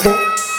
I